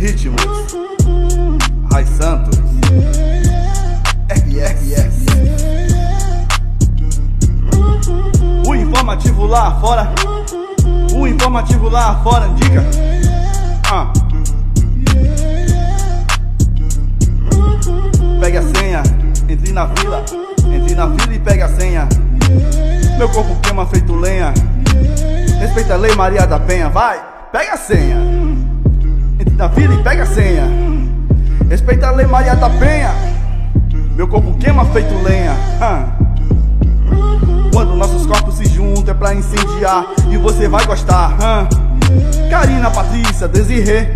ritmos. Rai Santos. RRS. O informativo lá fora. O informativo lá fora indica. Ah. Pegue a senha, entre na fila, entre na fila e pegue a senha. Meu corpo queima feito lenha. Respeita a lei Maria da Penha, vai, pega a senha. E pega a senha. Respeita a lei Maria da Penha. Meu corpo queima feito lenha. Quando nossos corpos se juntam é pra incendiar e você vai gostar. Karina, Patrícia, Desirê.